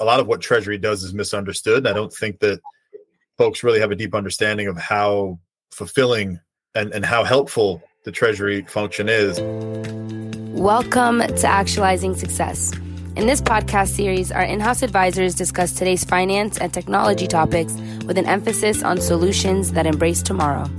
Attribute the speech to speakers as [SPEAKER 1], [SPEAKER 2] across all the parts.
[SPEAKER 1] a lot of what Treasury does is misunderstood. I don't think that folks really have a deep understanding of how fulfilling and, and how helpful the Treasury function is.
[SPEAKER 2] Welcome to Actualizing Success. In this podcast series, our in house advisors discuss today's finance and technology topics with an emphasis on solutions that embrace tomorrow.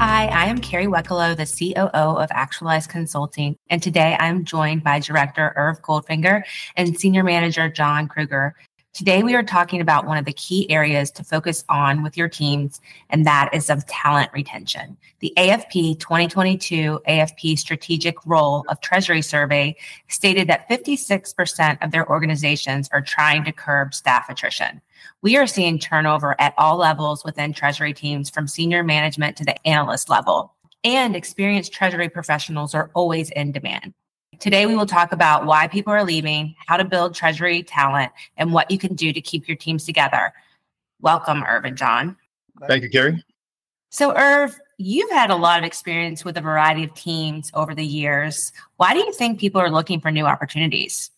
[SPEAKER 3] Hi, I am Kerry Wekelo, the COO of Actualize Consulting, and today I'm joined by Director Irv Goldfinger and Senior Manager John Kruger. Today, we are talking about one of the key areas to focus on with your teams, and that is of talent retention. The AFP 2022 AFP Strategic Role of Treasury Survey stated that 56% of their organizations are trying to curb staff attrition. We are seeing turnover at all levels within Treasury teams, from senior management to the analyst level. And experienced Treasury professionals are always in demand. Today, we will talk about why people are leaving, how to build Treasury talent, and what you can do to keep your teams together. Welcome, Irv and John.
[SPEAKER 1] Thank you, Kerry.
[SPEAKER 3] So, Irv, you've had a lot of experience with a variety of teams over the years. Why do you think people are looking for new opportunities?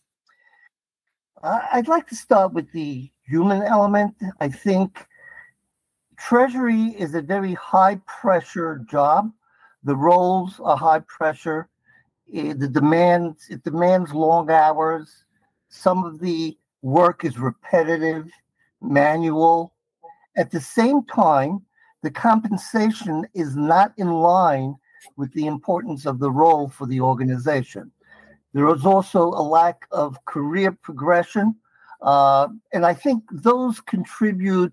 [SPEAKER 4] I'd like to start with the human element. I think Treasury is a very high pressure job. The roles are high pressure. Eh, the demands it demands long hours. Some of the work is repetitive, manual. At the same time, the compensation is not in line with the importance of the role for the organization. There is also a lack of career progression. Uh, and I think those contribute,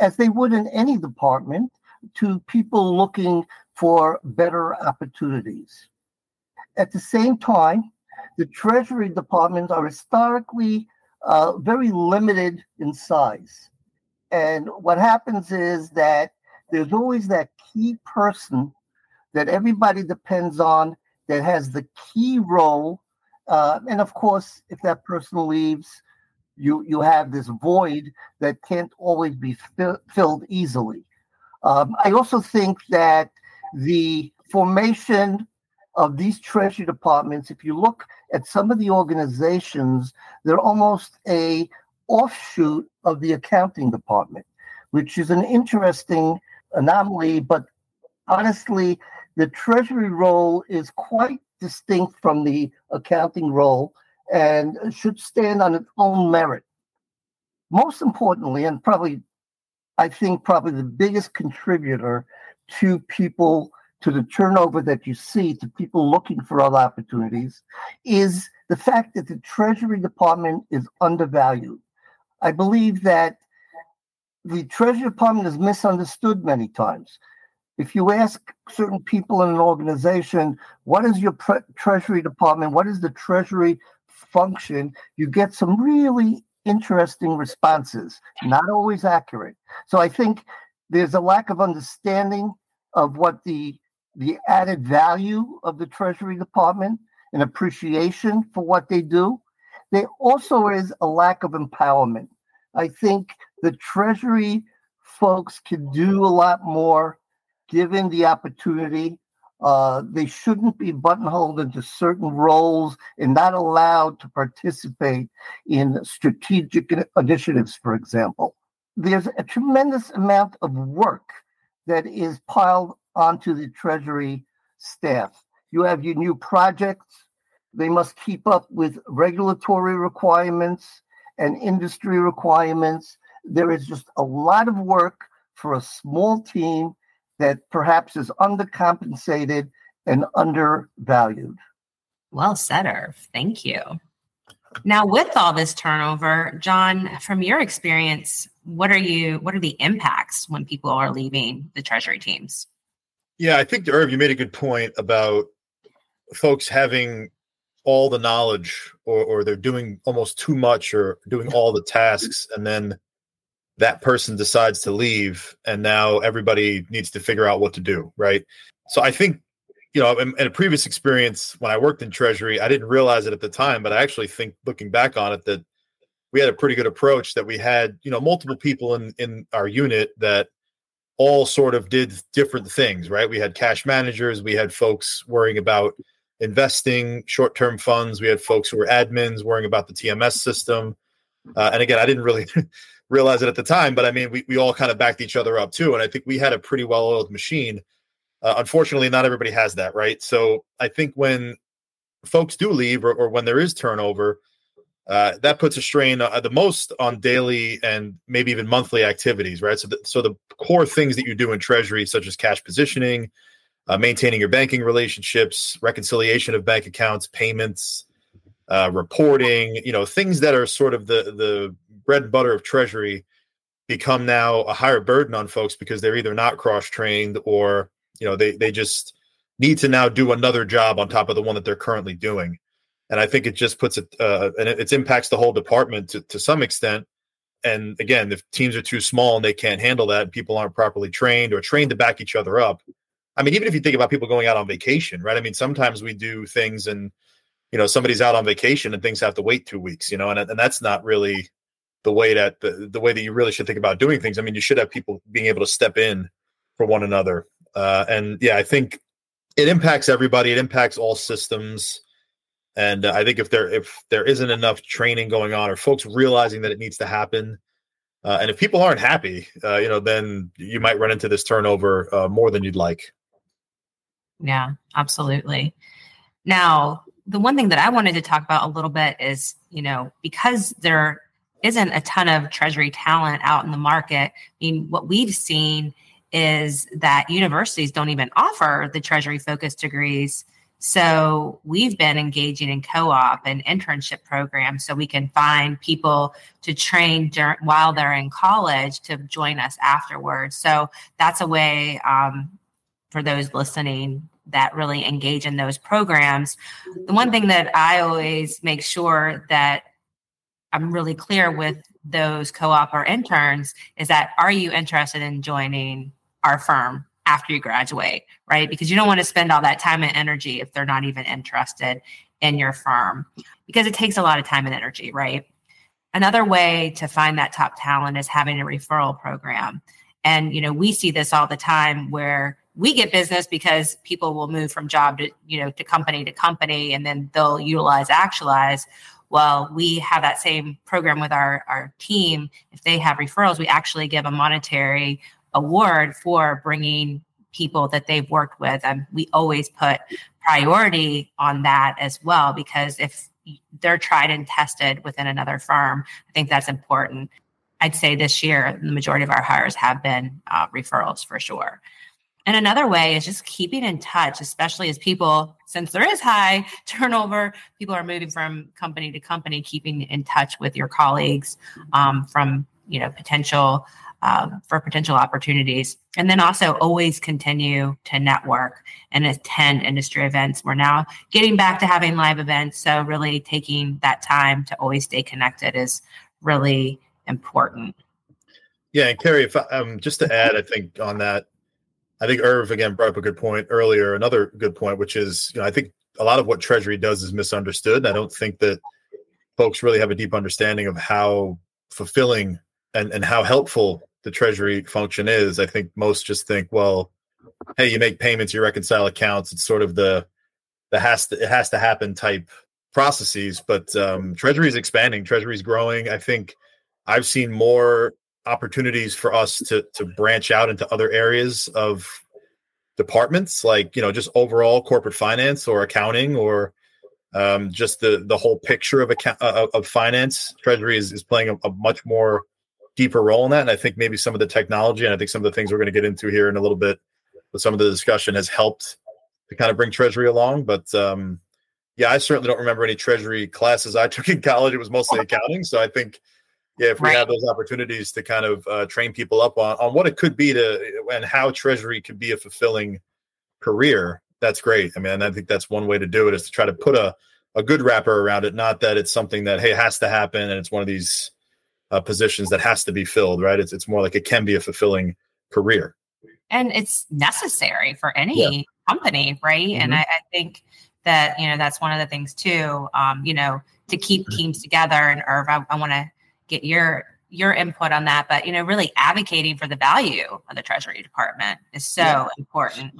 [SPEAKER 4] as they would in any department, to people looking for better opportunities. At the same time, the Treasury departments are historically uh, very limited in size. And what happens is that there's always that key person that everybody depends on that has the key role. Uh, and of course, if that person leaves, you, you have this void that can't always be filled easily. Um, I also think that the formation of these treasury departments, if you look at some of the organizations, they're almost a offshoot of the accounting department, which is an interesting anomaly. But honestly, the treasury role is quite distinct from the accounting role and should stand on its own merit. Most importantly, and probably, I think, probably the biggest contributor to people to the turnover that you see to people looking for other opportunities is the fact that the Treasury Department is undervalued. I believe that the Treasury Department is misunderstood many times. If you ask certain people in an organization, what is your pre- Treasury Department? What is the Treasury function? You get some really interesting responses, not always accurate. So I think there's a lack of understanding of what the the added value of the Treasury Department and appreciation for what they do. There also is a lack of empowerment. I think the Treasury folks can do a lot more given the opportunity. Uh, they shouldn't be buttonholed into certain roles and not allowed to participate in strategic initiatives, for example. There's a tremendous amount of work that is piled onto the Treasury staff. You have your new projects. They must keep up with regulatory requirements and industry requirements. There is just a lot of work for a small team that perhaps is undercompensated and undervalued.
[SPEAKER 3] Well said, Irv. Thank you. Now, with all this turnover, John, from your experience, what are you? What are the impacts when people are leaving the Treasury teams?
[SPEAKER 1] Yeah, I think Irv, you made a good point about folks having all the knowledge or, or they're doing almost too much or doing all the tasks and then that person decides to leave and now everybody needs to figure out what to do right? So i think you know in, in, a previous experience when i worked in treasury i didn't realize it at the time but i actually think looking back on it that we had a pretty good approach that we had you know multiple people in in our unit that all sort of did different things, right? We had cash managers, we had folks worrying about investing, short term funds, we had folks who were admins worrying about the TMS system. Uh, and again, I didn't really realize it at the time, but I mean, we, we all kind of backed each other up too. And I think we had a pretty well oiled machine. Uh, unfortunately, not everybody has that, right? So I think when folks do leave or, or when there is turnover, uh, that puts a strain uh, the most on daily and maybe even monthly activities, right? So, the, so the core things that you do in Treasury, such as cash positioning, uh, maintaining your banking relationships, reconciliation of bank accounts, payments, uh, reporting, you know, things that are sort of the the bread and butter of Treasury become now a higher burden on folks because they're either not cross trained or you know they they just need to now do another job on top of the one that they're currently doing and I think it just puts it uh, and it, it, impacts the whole department to, to some extent. And again, if teams are too small and they can't handle that, and people aren't properly trained or trained to back each other up. I mean, even if you think about people going out on vacation, right? I mean, sometimes we do things and you know somebody's out on vacation and things have to wait two weeks, you know, and and that's not really the way that the, the way that you really should think about doing things. I mean, you should have people being able to step in for one another. Uh, and yeah, I think it impacts everybody. It impacts all systems. And uh, I think if there if there isn't enough training going on, or folks realizing that it needs to happen, uh, and if people aren't happy, uh, you know, then you might run into this turnover uh, more than you'd like.
[SPEAKER 3] Yeah, absolutely. Now, the one thing that I wanted to talk about a little bit is, you know, because there isn't a ton of treasury talent out in the market. I mean, what we've seen is that universities don't even offer the treasury focused degrees so we've been engaging in co-op and internship programs so we can find people to train dur- while they're in college to join us afterwards. So that's a way um, for those listening that really engage in those programs. The one thing that I always make sure that I'm really clear with those co-op or interns is that are you interested in joining our firm after you graduate, right? Because you don't want to spend all that time and energy if they're not even interested in your firm because it takes a lot of time and energy, right? Another way to find that top talent is having a referral program. And you know, we see this all the time where we get business because people will move from job to, you know, to company to company and then they'll utilize actualize. Well, we have that same program with our, our team. If they have referrals, we actually give a monetary award for bringing people that they've worked with. And we always put priority on that as well, because if they're tried and tested within another firm, I think that's important. I'd say this year, the majority of our hires have been uh, referrals for sure. And another way is just keeping in touch, especially as people, since there is high turnover, people are moving from company to company, keeping in touch with your colleagues um, from you know potential um, for potential opportunities. And then also always continue to network and attend industry events. We're now getting back to having live events. So, really taking that time to always stay connected is really important.
[SPEAKER 1] Yeah. And Kerry, if I, um, just to add, I think on that, I think Irv again brought up a good point earlier. Another good point, which is, you know, I think a lot of what Treasury does is misunderstood. And I don't think that folks really have a deep understanding of how fulfilling and, and how helpful the treasury function is. I think most just think, well, hey, you make payments, you reconcile accounts. It's sort of the the has to it has to happen type processes. But um, treasury is expanding, treasury is growing. I think I've seen more opportunities for us to to branch out into other areas of departments, like you know, just overall corporate finance or accounting or um, just the the whole picture of account uh, of finance. Treasury is, is playing a, a much more deeper role in that. And I think maybe some of the technology and I think some of the things we're going to get into here in a little bit with some of the discussion has helped to kind of bring Treasury along. But um, yeah, I certainly don't remember any Treasury classes I took in college. It was mostly accounting. So I think, yeah, if we right. have those opportunities to kind of uh, train people up on, on what it could be to and how Treasury could be a fulfilling career, that's great. I mean, I think that's one way to do it is to try to put a, a good wrapper around it. Not that it's something that, hey, has to happen and it's one of these uh, positions that has to be filled, right? It's it's more like it can be a fulfilling career,
[SPEAKER 3] and it's necessary for any yeah. company, right? Mm-hmm. And I, I, think that you know that's one of the things too. Um, you know, to keep mm-hmm. teams together. And Irv, I, I want to get your your input on that, but you know, really advocating for the value of the Treasury Department is so yeah. important.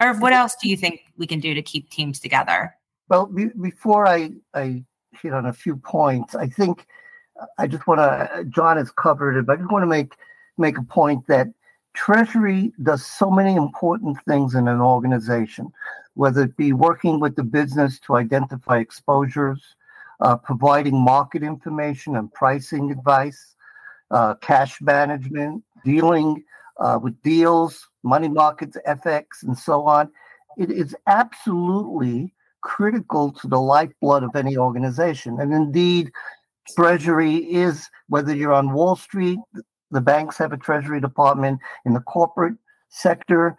[SPEAKER 3] Irv, what else do you think we can do to keep teams together?
[SPEAKER 4] Well, be, before I I hit on a few points, I think I just want to. John has covered it, but I just want to make make a point that Treasury does so many important things in an organization, whether it be working with the business to identify exposures, uh, providing market information and pricing advice, uh, cash management, dealing uh, with deals, money markets, FX, and so on. It is absolutely critical to the lifeblood of any organization. And indeed, Treasury is, whether you're on Wall Street, the banks have a Treasury department, in the corporate sector,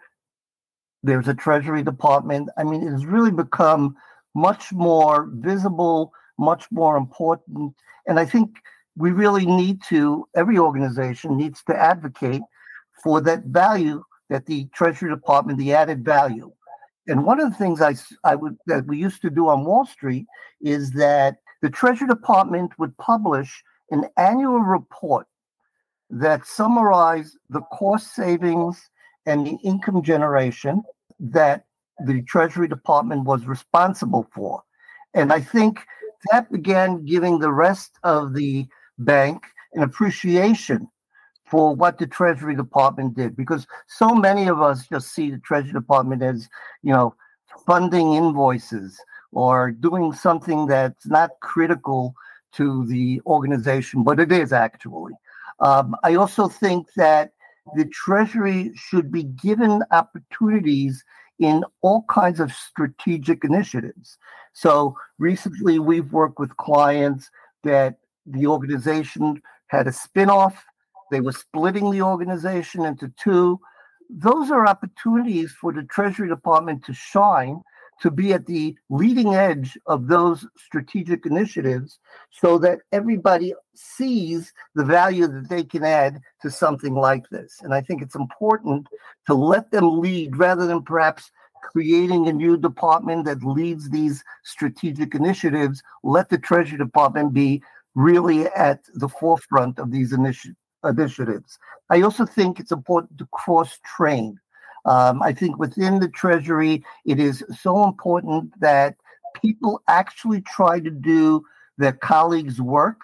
[SPEAKER 4] there's a Treasury department. I mean, it has really become much more visible, much more important. And I think we really need to, every organization needs to advocate for that value that the Treasury Department, the added value. And one of the things I, I would that we used to do on Wall Street is that the Treasury Department would publish an annual report that summarized the cost savings and the income generation that the Treasury Department was responsible for. And I think that began giving the rest of the bank an appreciation for what the Treasury Department did, because so many of us just see the Treasury Department as, you know, funding invoices or doing something that's not critical to the organization, but it is actually. Um, I also think that the Treasury should be given opportunities in all kinds of strategic initiatives. So recently, we've worked with clients that the organization had a spinoff. They were splitting the organization into two. Those are opportunities for the Treasury Department to shine, to be at the leading edge of those strategic initiatives so that everybody sees the value that they can add to something like this. And I think it's important to let them lead rather than perhaps creating a new department that leads these strategic initiatives. Let the Treasury Department be really at the forefront of these initi- initiatives. I also think it's important to cross train. Um, I think within the Treasury, it is so important that people actually try to do their colleagues' work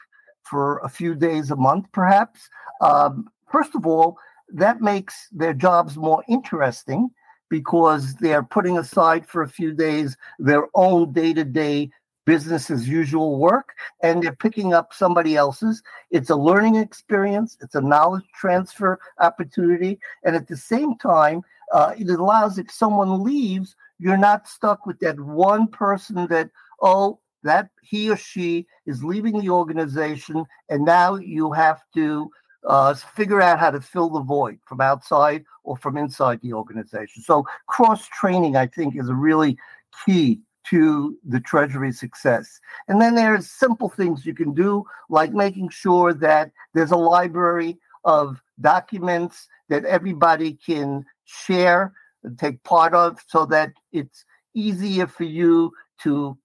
[SPEAKER 4] for a few days a month, perhaps. Um, first of all, that makes their jobs more interesting because they're putting aside for a few days their own day to day business as usual work and they're picking up somebody else's. It's a learning experience, it's a knowledge transfer opportunity. And at the same time, uh, it allows if someone leaves, you're not stuck with that one person that, oh, that he or she is leaving the organization, and now you have to uh, figure out how to fill the void from outside or from inside the organization. So cross training, I think, is a really key to the Treasury success. And then there's simple things you can do, like making sure that there's a library of documents that everybody can share and take part of so that it's easier for you to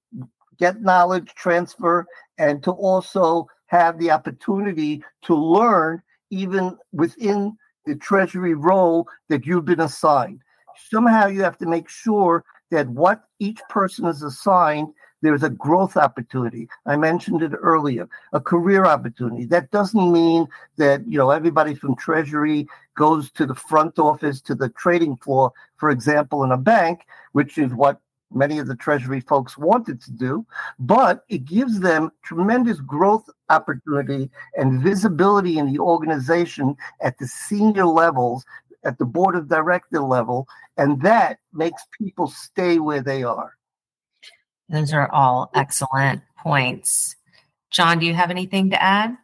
[SPEAKER 4] get knowledge transfer and to also have the opportunity to learn even within the treasury role that you've been assigned somehow you have to make sure that what each person is assigned there's a growth opportunity. I mentioned it earlier a career opportunity. That doesn't mean that you know everybody from treasury goes to the front office to the trading floor for example in a bank which is what many of the treasury folks wanted to do but it gives them tremendous growth opportunity and visibility in the organization at the senior levels at the board of director level, and that makes people stay where they are.
[SPEAKER 3] Those are all excellent points. John, do you have anything to add?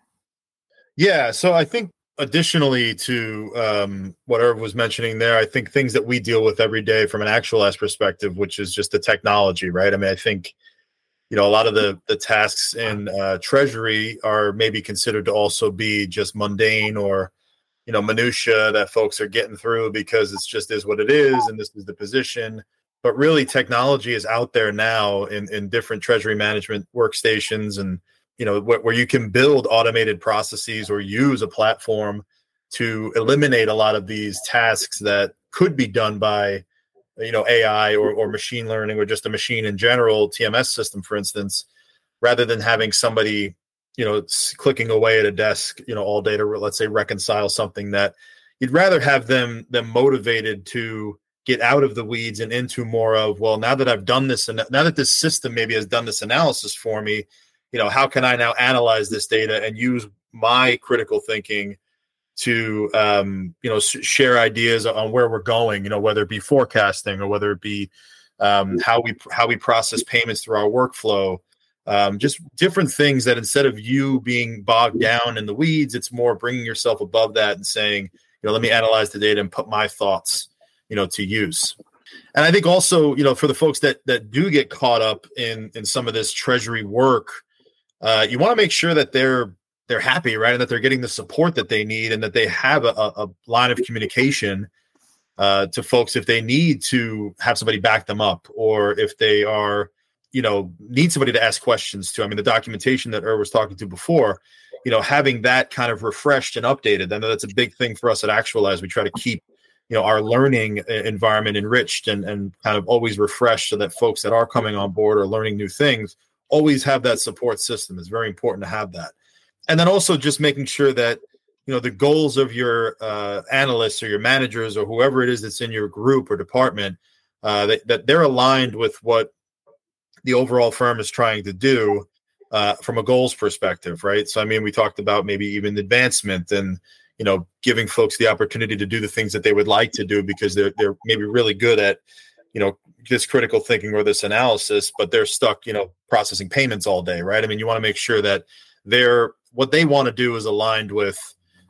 [SPEAKER 1] Yeah, so I think additionally to um, what Irv was mentioning there, I think things that we deal with every day from an actualized perspective, which is just the technology, right? I mean, I think you know a lot of the the tasks in uh, Treasury are maybe considered to also be just mundane or you know minutia that folks are getting through because it's just is what it is and this is the position. But really technology is out there now in in different treasury management workstations and you know wh- where you can build automated processes or use a platform to eliminate a lot of these tasks that could be done by you know ai or, or machine learning or just a machine in general tms system for instance rather than having somebody you know clicking away at a desk you know all day to let's say reconcile something that you'd rather have them them motivated to get out of the weeds and into more of well now that i've done this and now that this system maybe has done this analysis for me you know how can i now analyze this data and use my critical thinking to um, you know share ideas on where we're going you know whether it be forecasting or whether it be um, how we how we process payments through our workflow um, just different things that instead of you being bogged down in the weeds it's more bringing yourself above that and saying you know let me analyze the data and put my thoughts you know to use. And i think also you know for the folks that that do get caught up in in some of this treasury work uh, you want to make sure that they're they're happy right and that they're getting the support that they need and that they have a, a line of communication uh, to folks if they need to have somebody back them up or if they are you know need somebody to ask questions to. I mean the documentation that er was talking to before you know having that kind of refreshed and updated i know that's a big thing for us at actualize. We try to keep you know our learning environment enriched and and kind of always refreshed so that folks that are coming on board are learning new things always have that support system. It's very important to have that. And then also just making sure that you know the goals of your uh, analysts or your managers or whoever it is that's in your group or department uh, that, that they're aligned with what the overall firm is trying to do uh, from a goals perspective right? So i mean we talked about maybe even advancement and you know giving folks the opportunity to do the things that they would like to do because they're they're maybe really good at you know this critical thinking or this analysis but they're stuck you know processing payments all day right? I mean you want to make sure that they're what they want to do is aligned with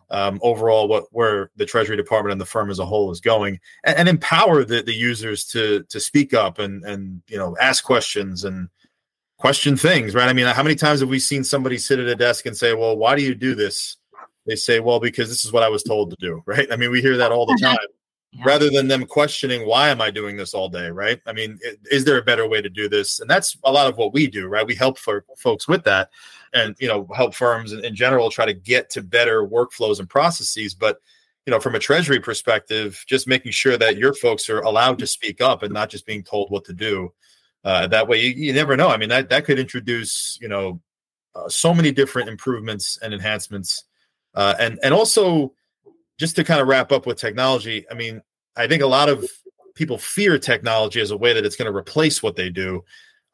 [SPEAKER 1] um, overall what where the treasury department and the firm as a whole is going and, and, empower the, the users to to speak up and and you know ask questions and question things right? I mean how many times have we seen somebody sit at a desk and say well why do you do this? They say well because this is what i was told to do right? I mean we hear that all the time yeah. rather than them questioning why am i doing this all day? right? I mean is there a better way to do this? And that's a lot of what we do right? We help for folks with that and you know help firms in, in general try to get to better workflows and processes but you know from a treasury perspective just making sure that your folks are allowed to speak up and not just being told what to do. Uh, that way you, you, never know. I mean that, that could introduce you know uh, so many different improvements and enhancements. Uh, and and also just to kind of wrap up with technology i mean i think a lot of people fear technology as a way that it's going to replace what they do.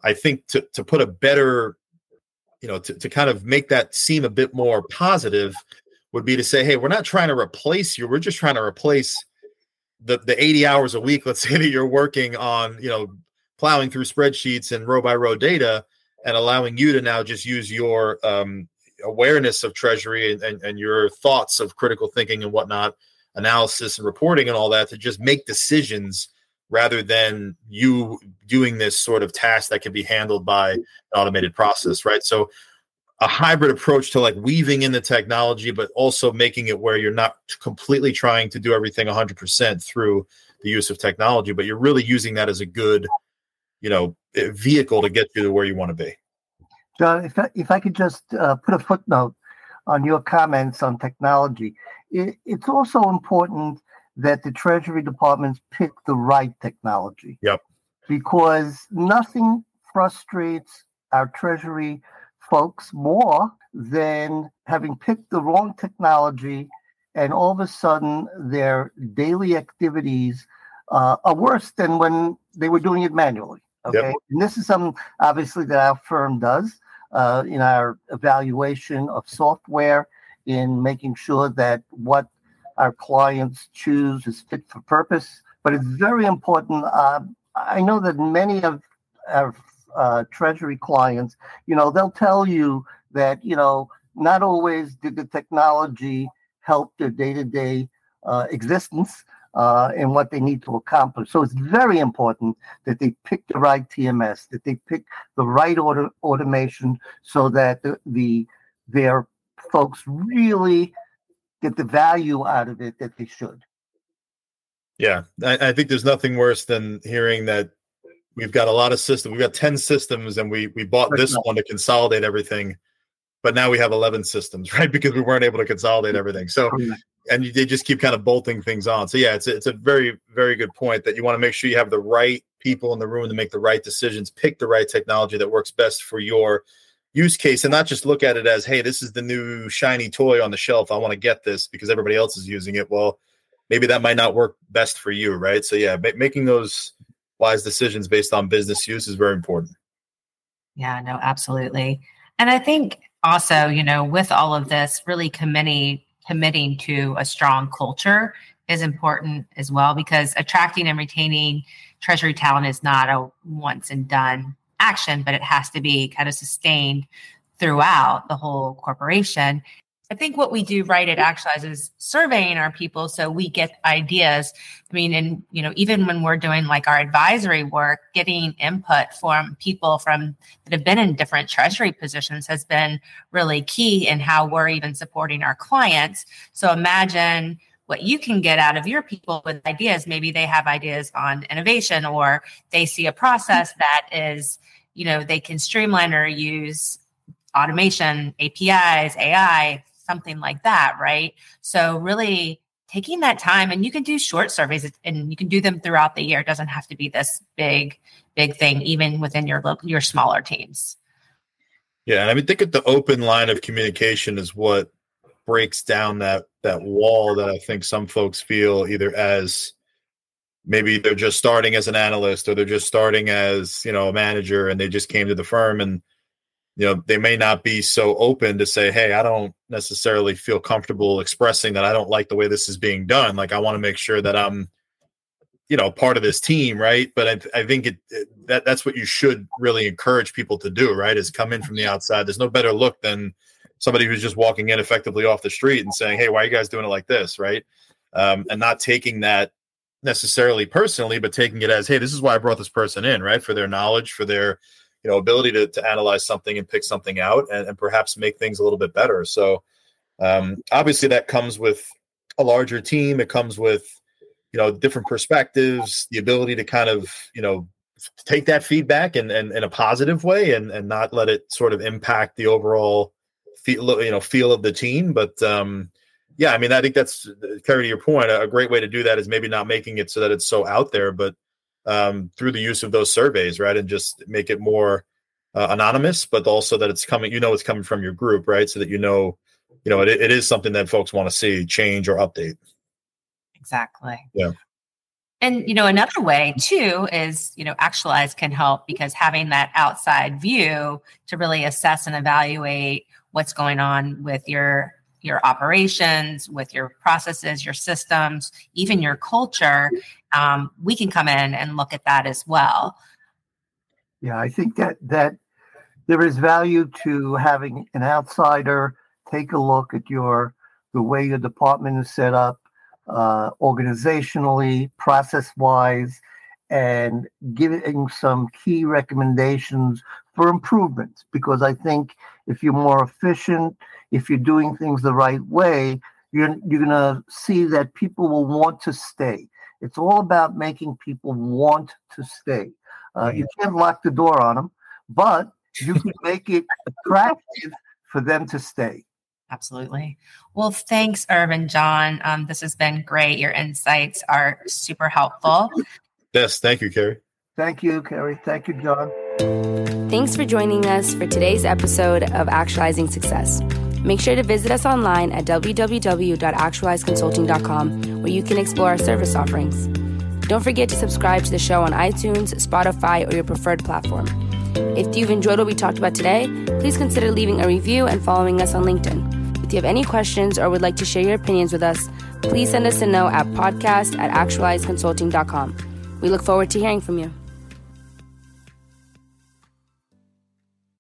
[SPEAKER 1] I think to, to put a better you know, to, to kind of make that seem a bit more positive would be to say, hey, we're not trying to replace you. We're just trying to replace the, the 80 hours a week, let's say that you're working on, you know, plowing through spreadsheets and row by row data and allowing you to now just use your um, awareness of treasury and, and, and your thoughts of critical thinking and whatnot, analysis and reporting and all that to just make decisions rather than you doing this sort of task that can be handled by an automated process, right? So a hybrid approach to like weaving in the technology, but also making it where you're not completely trying to do everything 100% through the use of technology, but you're really using that as a good, you know, eh, vehicle to get you to where you want to be.
[SPEAKER 4] John, if I, if I could just uh, put a footnote on your comments on technology, it, it's also important that the Treasury departments pick the right technology.
[SPEAKER 1] Yep.
[SPEAKER 4] Because nothing frustrates our Treasury folks more than having picked the wrong technology and all of a sudden their daily activities uh, are worse than when they were doing it manually. Okay. Yep. And this is something obviously that our firm does uh, in our evaluation of software, in making sure that what our clients choose is fit for purpose. But it's very important. Uh, I know that many of our uh, Treasury clients, you know, they'll tell you that, you know, not always did the technology help their day to day existence uh, and what they need to accomplish. So it's very important that they pick the right TMS, that they pick the right auto- automation so that the, the their folks really get the value out of it that they should.
[SPEAKER 1] Yeah, I, I think there's nothing worse than hearing that we've got a lot of systems. We've got 10 systems and we we bought this one to consolidate everything, but now we have 11 systems, right? Because we weren't able to consolidate mm-hmm. everything. So and they just keep kind of bolting things on. So yeah, it's it's a very very good point that you want to make sure you have the right people in the room to make the right decisions, pick the right technology that works best for your use case and not just look at it as, hey, this is the new shiny toy on the shelf. I want to get this because everybody else is using it. Well, maybe that might not work best for you, right? So yeah, ma- making those wise decisions based on business use is very important.
[SPEAKER 3] Yeah, no, absolutely. And I think also, you know, with all of this, really committing committing to a strong culture is important as well because attracting and retaining treasury talent is not a once and done action, but it has to be kind of sustained throughout the whole corporation. I think what we do right at Actualize is surveying our people so we get ideas. I mean, and you know, even when we're doing like our advisory work, getting input from people from that have been in different treasury positions has been really key in how we're even supporting our clients. So imagine what you can get out of your people with ideas. Maybe they have ideas on innovation or they see a process mm-hmm. that is, you know, they can streamline or use automation, APIs, AI, something like that, right? So really taking that time and you can do short surveys and you can do them throughout the year. It doesn't have to be this big, big thing, even within your local, your smaller teams.
[SPEAKER 1] Yeah, and I mean, think of the open line of communication is what breaks down that that wall that I think some folks feel either as maybe they're just starting as an analyst or they're just starting as you know a manager and they just came to the firm and you know they may not be so open to say hey i don't necessarily feel comfortable expressing that. I don't like the way this is being done. Like i want to make sure that i'm you know part of this team right? But i, I think it, it, that that's what you should really encourage people to do right is come in from the outside. There's no better look than somebody who's just walking in effectively off the street and saying hey why are you guys doing it like this? Right? Um, and not taking that necessarily personally but taking it as hey this is why i brought this person in right? For their knowledge for their you know ability to, to analyze something and pick something out and, and perhaps make things a little bit better. So um, obviously that comes with a larger team. It comes with you know different perspectives the ability to kind of you know take that feedback and and in a positive way and and not let it sort of impact the overall feel you know feel of the team but um yeah i mean i think that's Kerry to your point a, a great way to do that is maybe not making it so that it's so out there but um, through the use of those surveys, right? And just make it more uh, anonymous, but also that it's coming, you know, it's coming from your group, right? So that you know, you know, it, it is something that folks want to see change or update.
[SPEAKER 3] Exactly.
[SPEAKER 1] Yeah.
[SPEAKER 3] And you know, another way too is you know, actualize can help because having that outside view to really assess and evaluate what's going on with your your operations, with your processes, your systems, even your culture, um, we can come in and look at that as well.
[SPEAKER 4] Yeah, I think that that there is value to having an outsider take a look at your the way your department is set up, uh, organizationally, process wise, and giving some key recommendations for improvements. Because I think if you're more efficient, if you're doing things the right way, you're you're gonna see that people will want to stay. It's all about making people want to stay. Uh, you can't lock the door on them, but you can make it attractive for them to stay.
[SPEAKER 3] Absolutely. Well, thanks, Irv John. Um, this has been great. Your insights are super helpful.
[SPEAKER 1] Yes, thank you, Kerry.
[SPEAKER 4] Thank you, Kerry. Thank you, John.
[SPEAKER 2] Thanks for joining us for today's episode of Actualizing Success. Make sure to visit us online at www.actualizeconsulting.com where you can explore our service offerings. Don't forget to subscribe to the show on iTunes, Spotify, or your preferred platform. If you've enjoyed what we talked about today, please consider leaving a review and following us on LinkedIn. If you have any questions or would like to share your opinions with us, please send us a note at podcast at actualizeconsulting.com. We look forward to hearing from you.